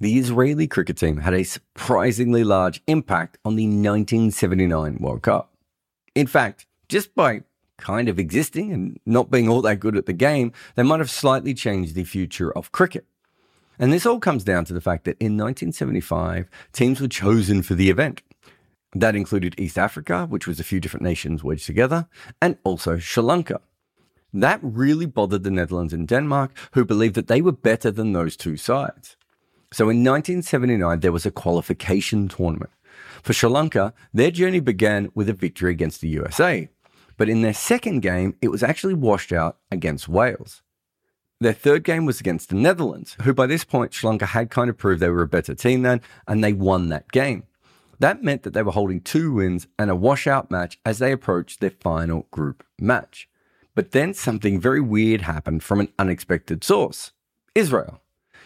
the Israeli cricket team had a surprisingly large impact on the 1979 World Cup. In fact, just by kind of existing and not being all that good at the game, they might have slightly changed the future of cricket. And this all comes down to the fact that in 1975, teams were chosen for the event. That included East Africa, which was a few different nations wedged together, and also Sri Lanka. That really bothered the Netherlands and Denmark, who believed that they were better than those two sides. So in 1979, there was a qualification tournament. For Sri Lanka, their journey began with a victory against the USA. But in their second game, it was actually washed out against Wales. Their third game was against the Netherlands, who by this point Sri Lanka had kind of proved they were a better team than, and they won that game. That meant that they were holding two wins and a washout match as they approached their final group match. But then something very weird happened from an unexpected source Israel.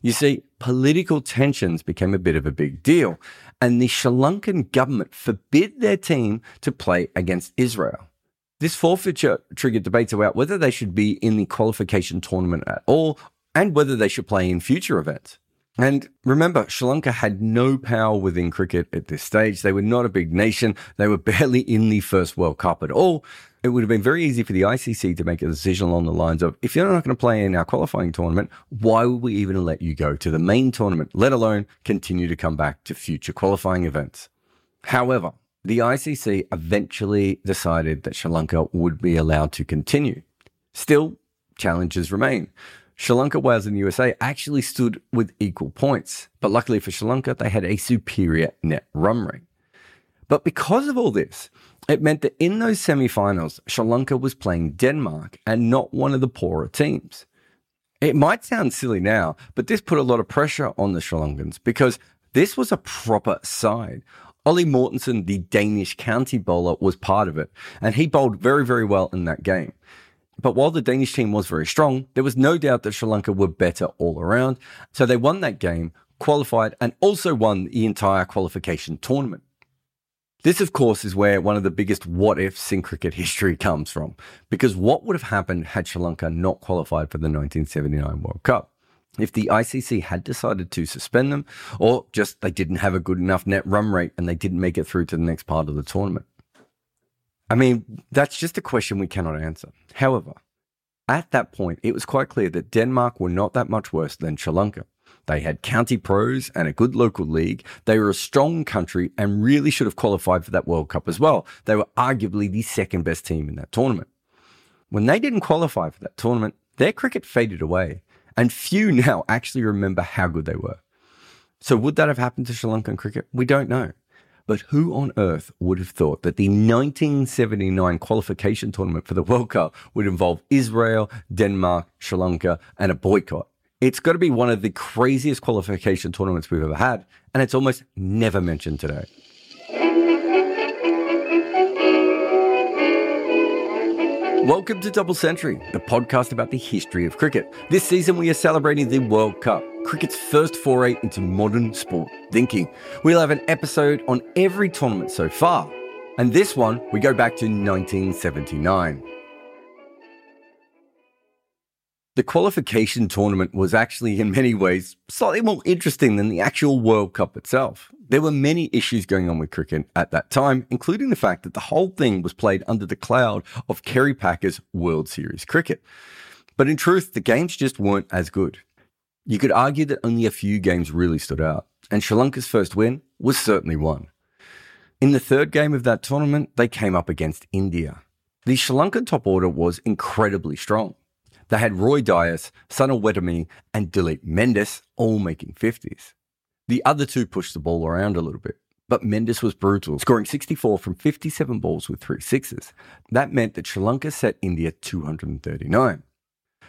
You see, political tensions became a bit of a big deal, and the Sri Lankan government forbid their team to play against Israel. This forfeiture triggered debates about whether they should be in the qualification tournament at all and whether they should play in future events. And remember, Sri Lanka had no power within cricket at this stage. They were not a big nation. They were barely in the first World Cup at all. It would have been very easy for the ICC to make a decision along the lines of if you're not going to play in our qualifying tournament, why would we even let you go to the main tournament, let alone continue to come back to future qualifying events? However, the ICC eventually decided that Sri Lanka would be allowed to continue. Still, challenges remain. Sri Lanka, Wales, and the USA actually stood with equal points, but luckily for Sri Lanka, they had a superior net run rate. But because of all this, it meant that in those semi finals, Sri Lanka was playing Denmark and not one of the poorer teams. It might sound silly now, but this put a lot of pressure on the Sri Lankans because this was a proper side. Ollie Mortensen, the Danish county bowler, was part of it, and he bowled very, very well in that game. But while the Danish team was very strong, there was no doubt that Sri Lanka were better all around. So they won that game, qualified, and also won the entire qualification tournament. This, of course, is where one of the biggest what ifs in cricket history comes from, because what would have happened had Sri Lanka not qualified for the 1979 World Cup? if the ICC had decided to suspend them, or just they didn't have a good enough net run rate and they didn't make it through to the next part of the tournament. I mean, that's just a question we cannot answer. However, at that point, it was quite clear that Denmark were not that much worse than Sri Lanka. They had county pros and a good local league. They were a strong country and really should have qualified for that World Cup as well. They were arguably the second best team in that tournament. When they didn't qualify for that tournament, their cricket faded away and few now actually remember how good they were. So, would that have happened to Sri Lankan cricket? We don't know. But who on earth would have thought that the 1979 qualification tournament for the World Cup would involve Israel, Denmark, Sri Lanka, and a boycott? It's got to be one of the craziest qualification tournaments we've ever had, and it's almost never mentioned today. Welcome to Double Century, the podcast about the history of cricket. This season, we are celebrating the World Cup, cricket's first foray into modern sport thinking. We'll have an episode on every tournament so far. And this one, we go back to 1979. The qualification tournament was actually, in many ways, slightly more interesting than the actual World Cup itself. There were many issues going on with cricket at that time, including the fact that the whole thing was played under the cloud of Kerry Packer's World Series cricket. But in truth, the games just weren't as good. You could argue that only a few games really stood out, and Sri Lanka's first win was certainly one. In the third game of that tournament, they came up against India. The Sri Lankan top order was incredibly strong. They had Roy Dias, Sunil Wettimuny, and Duleep Mendis all making 50s. The other two pushed the ball around a little bit, but Mendis was brutal, scoring 64 from 57 balls with three sixes. That meant that Sri Lanka set India 239.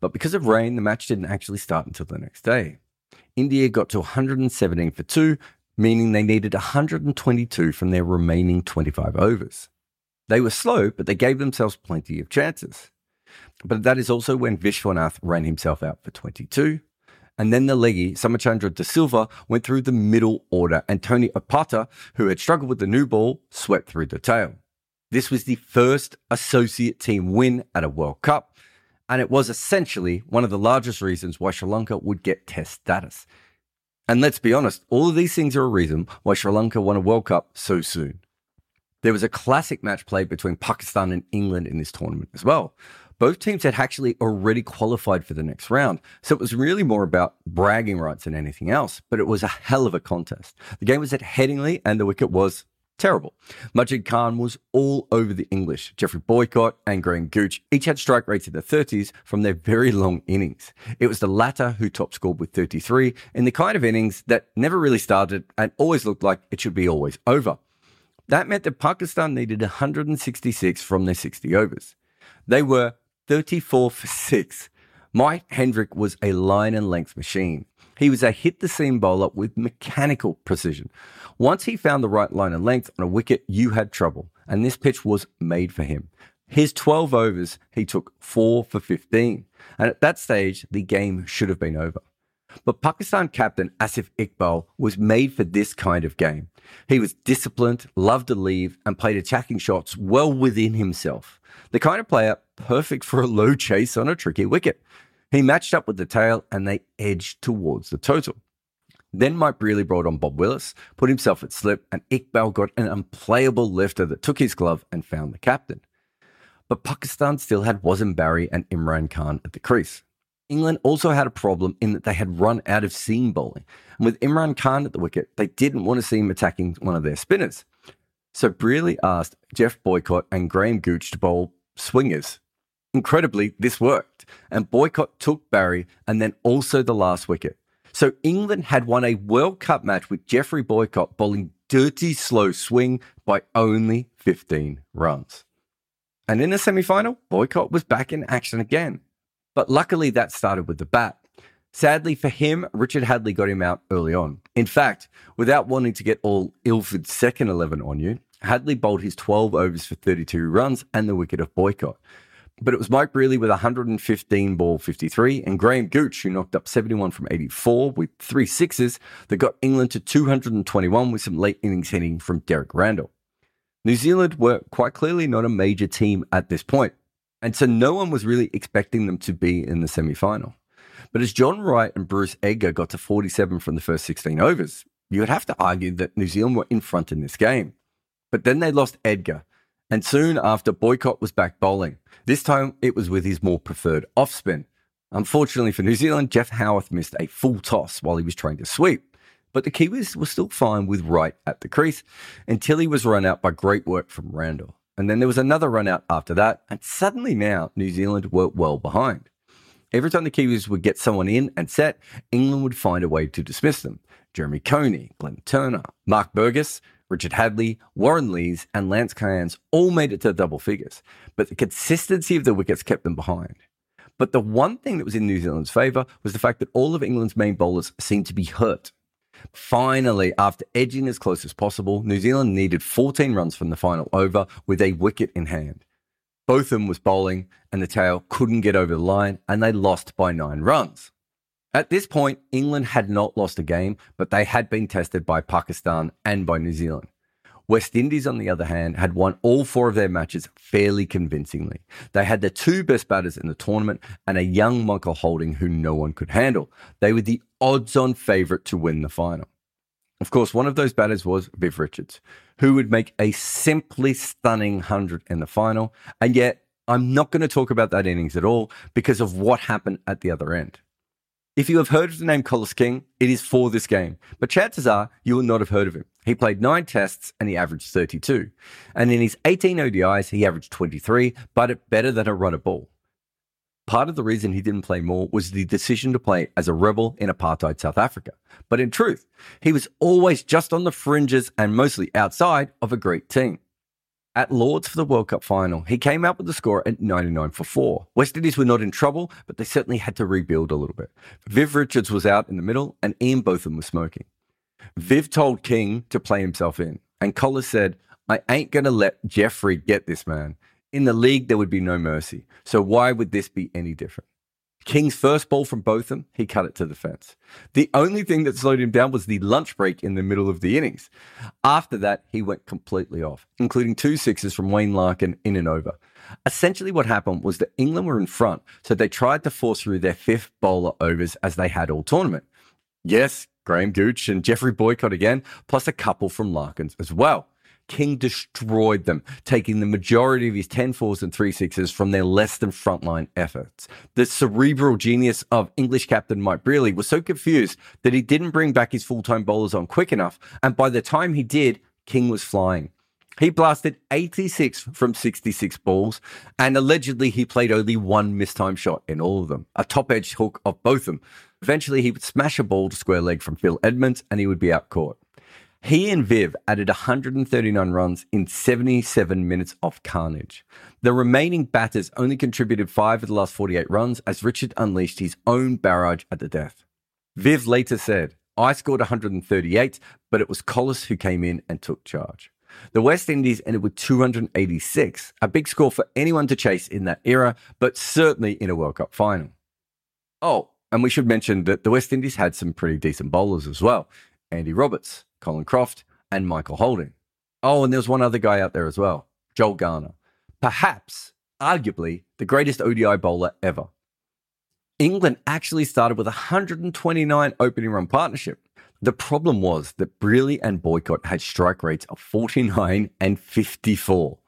But because of rain, the match didn't actually start until the next day. India got to 117 for two, meaning they needed 122 from their remaining 25 overs. They were slow, but they gave themselves plenty of chances. But that is also when Vishwanath ran himself out for 22, and then the leggy, Somachandra De Silva, went through the middle order, and Tony Opatha, who had struggled with the new ball, swept through the tail. This was the first associate team win at a World Cup, and it was essentially one of the largest reasons why Sri Lanka would get test status. And let's be honest, all of these things are a reason why Sri Lanka won a World Cup so soon. There was a classic match played between Pakistan and England in this tournament as well. Both teams had actually already qualified for the next round, so it was really more about bragging rights than anything else, but it was a hell of a contest. The game was at Headingley and the wicket was terrible. Majid Khan was all over the English. Geoffrey Boycott and Graham Gooch each had strike rates in the 30s from their very long innings. It was the latter who top scored with 33 in the kind of innings that never really started and always looked like it should be always over. That meant that Pakistan needed 166 from their 60 overs. They were 34 for 6. Mike Hendrick was a line and length machine. He was a hit the seam bowler with mechanical precision. Once he found the right line and length on a wicket, you had trouble, and this pitch was made for him. His 12 overs, he took 4 for 15, and at that stage, the game should have been over. But Pakistan captain Asif Iqbal was made for this kind of game. He was disciplined, loved to leave, and played attacking shots well within himself. The kind of player perfect for a low chase on a tricky wicket. He matched up with the tail and they edged towards the total. Then Mike Brearley brought on Bob Willis, put himself at slip, and Iqbal got an unplayable lifter that took his glove and found the captain. But Pakistan still had Wasim Bari and Imran Khan at the crease. England also had a problem in that they had run out of seam bowling. And with Imran Khan at the wicket, they didn't want to see him attacking one of their spinners. So Brearley asked Geoff Boycott and Graham Gooch to bowl swingers. Incredibly, this worked, and Boycott took Bari and then also the last wicket. So England had won a World Cup match with Geoffrey Boycott bowling dirty slow swing by only 15 runs. And in the semi final, Boycott was back in action again. But luckily, that started with the bat. Sadly for him, Richard Hadlee got him out early on. In fact, without wanting to get all Ilford's second 11 on you, Hadlee bowled his 12 overs for 32 runs and the wicket of Boycott. But it was Mike Brearley with 115 ball 53 and Graham Gooch, who knocked up 71 from 84 with three sixes, that got England to 221 with some late innings hitting from Derek Randall. New Zealand were quite clearly not a major team at this point. And so no one was really expecting them to be in the semi final. But as John Wright and Bruce Edgar got to 47 from the first 16 overs, you would have to argue that New Zealand were in front in this game. But then they lost Edgar, and soon after, Boycott was back bowling. This time it was with his more preferred off spin. Unfortunately for New Zealand, Geoff Howarth missed a full toss while he was trying to sweep. But the Kiwis were still fine with Wright at the crease until he was run out by great work from Randall. And then there was another run out after that. And suddenly now, New Zealand were well behind. Every time the Kiwis would get someone in and set, England would find a way to dismiss them. Jeremy Coney, Glenn Turner, Mark Burgess, Richard Hadlee, Warren Lees, and Lance Cairns all made it to double figures, but the consistency of the wickets kept them behind. But the one thing that was in New Zealand's favour was the fact that all of England's main bowlers seemed to be hurt. Finally, after edging as close as possible, New Zealand needed 14 runs from the final over with a wicket in hand. Botham was bowling, and the tail couldn't get over the line, and they lost by nine runs. At this point, England had not lost a game, but they had been tested by Pakistan and by New Zealand. West Indies, on the other hand, had won all four of their matches fairly convincingly. They had the two best batters in the tournament and a young Michael Holding who no one could handle. They were the odds on favourite to win the final. Of course, one of those batters was Viv Richards, who would make a simply stunning 100 in the final. And yet, I'm not going to talk about that innings at all because of what happened at the other end. If you have heard of the name Collis King, it is for this game, but chances are you will not have heard of him. He played nine tests and he averaged 32. And in his 18 ODIs, he averaged 23, but better than a runner ball. Part of the reason he didn't play more was the decision to play as a rebel in apartheid South Africa. But in truth, he was always just on the fringes and mostly outside of a great team. At Lords for the World Cup final, he came out with the score at 99 for 4. West Indies were not in trouble, but they certainly had to rebuild a little bit. Viv Richards was out in the middle, and Ian Botham was smoking. Viv told King to play himself in, and Collis said, I ain't going to let Geoffrey get this man. In the league, there would be no mercy. So why would this be any different? King's first ball from Botham, he cut it to the fence. The only thing that slowed him down was the lunch break in the middle of the innings. After that, he went completely off, including two sixes from Wayne Larkin in and over. Essentially, what happened was that England were in front, so they tried to force through their fifth bowler overs as they had all tournament. Yes, Graham Gooch and Geoffrey Boycott again, plus a couple from Larkins as well. King destroyed them, taking the majority of his 10 fours and 3 sixes from their less than frontline efforts. The cerebral genius of English captain Mike Brearley was so confused that he didn't bring back his full time bowlers on quick enough, and by the time he did, King was flying. He blasted 86 from 66 balls, and allegedly he played only one mistime shot in all of them, a top edge hook of both of them. Eventually, he would smash a ball to square leg from Phil Edmonds, and he would be out caught. He and Viv added 139 runs in 77 minutes of carnage. The remaining batters only contributed five of the last 48 runs as Richard unleashed his own barrage at the death. Viv later said, I scored 138, but it was Collis who came in and took charge. The West Indies ended with 286, a big score for anyone to chase in that era, but certainly in a World Cup final. Oh, and we should mention that the West Indies had some pretty decent bowlers as well Andy Roberts, Colin Croft, and Michael Holding. Oh, and there was one other guy out there as well, Joel Garner. Perhaps, arguably, the greatest ODI bowler ever. England actually started with 129 opening run partnership. The problem was that Brearley and Boycott had strike rates of 49 and 54.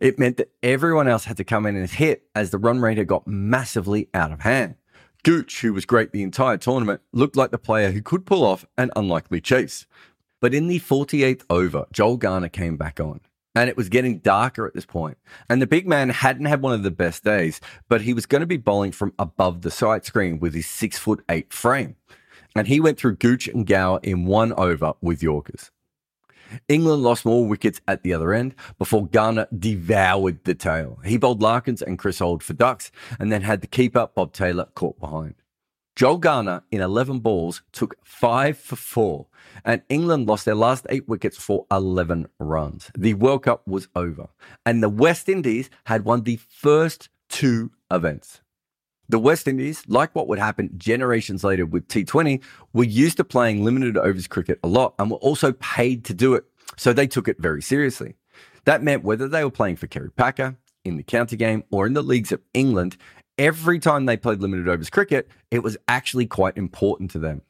It meant that everyone else had to come in and hit as the run rate had got massively out of hand. Gooch, who was great the entire tournament, looked like the player who could pull off an unlikely chase. But in the 48th over, Joel Garner came back on. And it was getting darker at this point. And the big man hadn't had one of the best days, but he was going to be bowling from above the sight screen with his six foot eight frame. And he went through Gooch and Gower in one over with Yorkers. England lost more wickets at the other end before Garner devoured the tail. He bowled Larkins and Chris Old for ducks and then had the keeper, Bob Taylor, caught behind. Joel Garner, in 11 balls, took five for four, and England lost their last eight wickets for 11 runs. The World Cup was over, and the West Indies had won the first two events. The West Indies, like what would happen generations later with T20, were used to playing limited overs cricket a lot and were also paid to do it, so they took it very seriously. That meant whether they were playing for Kerry Packer, in the county game, or in the leagues of England, every time they played limited overs cricket, it was actually quite important to them.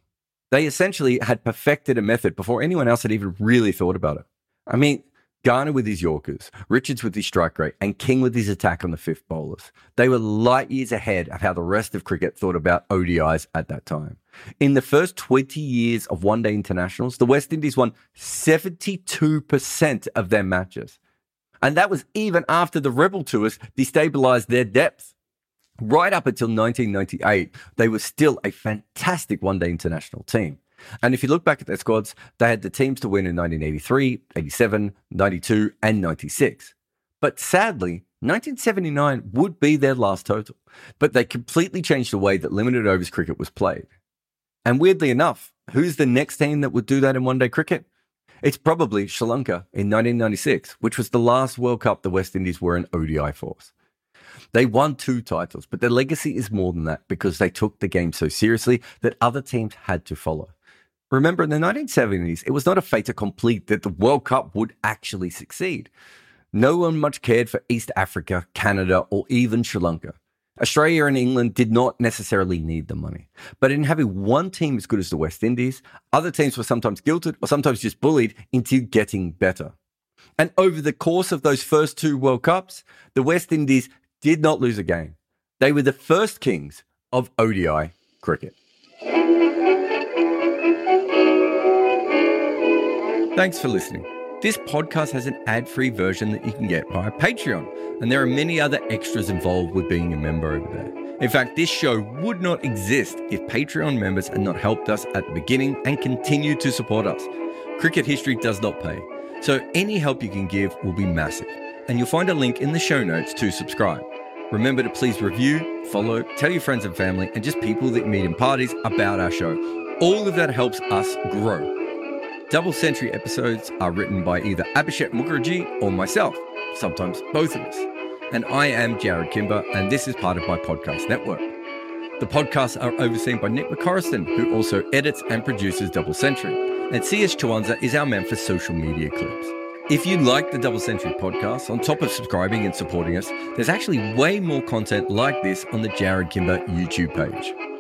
They essentially had perfected a method before anyone else had even really thought about it. I mean, Garner with his Yorkers, Richards with his strike rate, and King with his attack on the fifth bowlers. They were light years ahead of how the rest of cricket thought about ODIs at that time. In the first 20 years of one day internationals, the West Indies won 72% of their matches. And that was even after the Rebel Tours destabilized their depth. Right up until 1998, they were still a fantastic one day international team. And if you look back at their squads, they had the teams to win in 1983, 87, 92, and 96. But sadly, 1979 would be their last total. But they completely changed the way that limited overs cricket was played. And weirdly enough, who's the next team that would do that in one day cricket? It's probably Sri Lanka in 1996, which was the last World Cup the West Indies were an ODI force. They won two titles, but their legacy is more than that because they took the game so seriously that other teams had to follow. Remember, in the 1970s, it was not a fait accompli that the World Cup would actually succeed. No one much cared for East Africa, Canada, or even Sri Lanka. Australia and England did not necessarily need the money. But in having one team as good as the West Indies, other teams were sometimes guilted or sometimes just bullied into getting better. And over the course of those first two World Cups, the West Indies did not lose a game. They were the first kings of ODI cricket. Thanks for listening. This podcast has an ad free version that you can get via Patreon, and there are many other extras involved with being a member over there. In fact, this show would not exist if Patreon members had not helped us at the beginning and continue to support us. Cricket history does not pay, so any help you can give will be massive and you'll find a link in the show notes to subscribe. Remember to please review, follow, tell your friends and family, and just people that meet in parties about our show. All of that helps us grow. Double Century episodes are written by either Abhishek Mukherjee or myself, sometimes both of us. And I am Jarrod Kimber, and this is part of my podcast network. The podcasts are overseen by Nick McCorriston, who also edits and produces Double Century. And CS Chwanza is our man for social media clips. If you like the Double Century podcast, on top of subscribing and supporting us, there's actually way more content like this on the Jarrod Kimber YouTube page.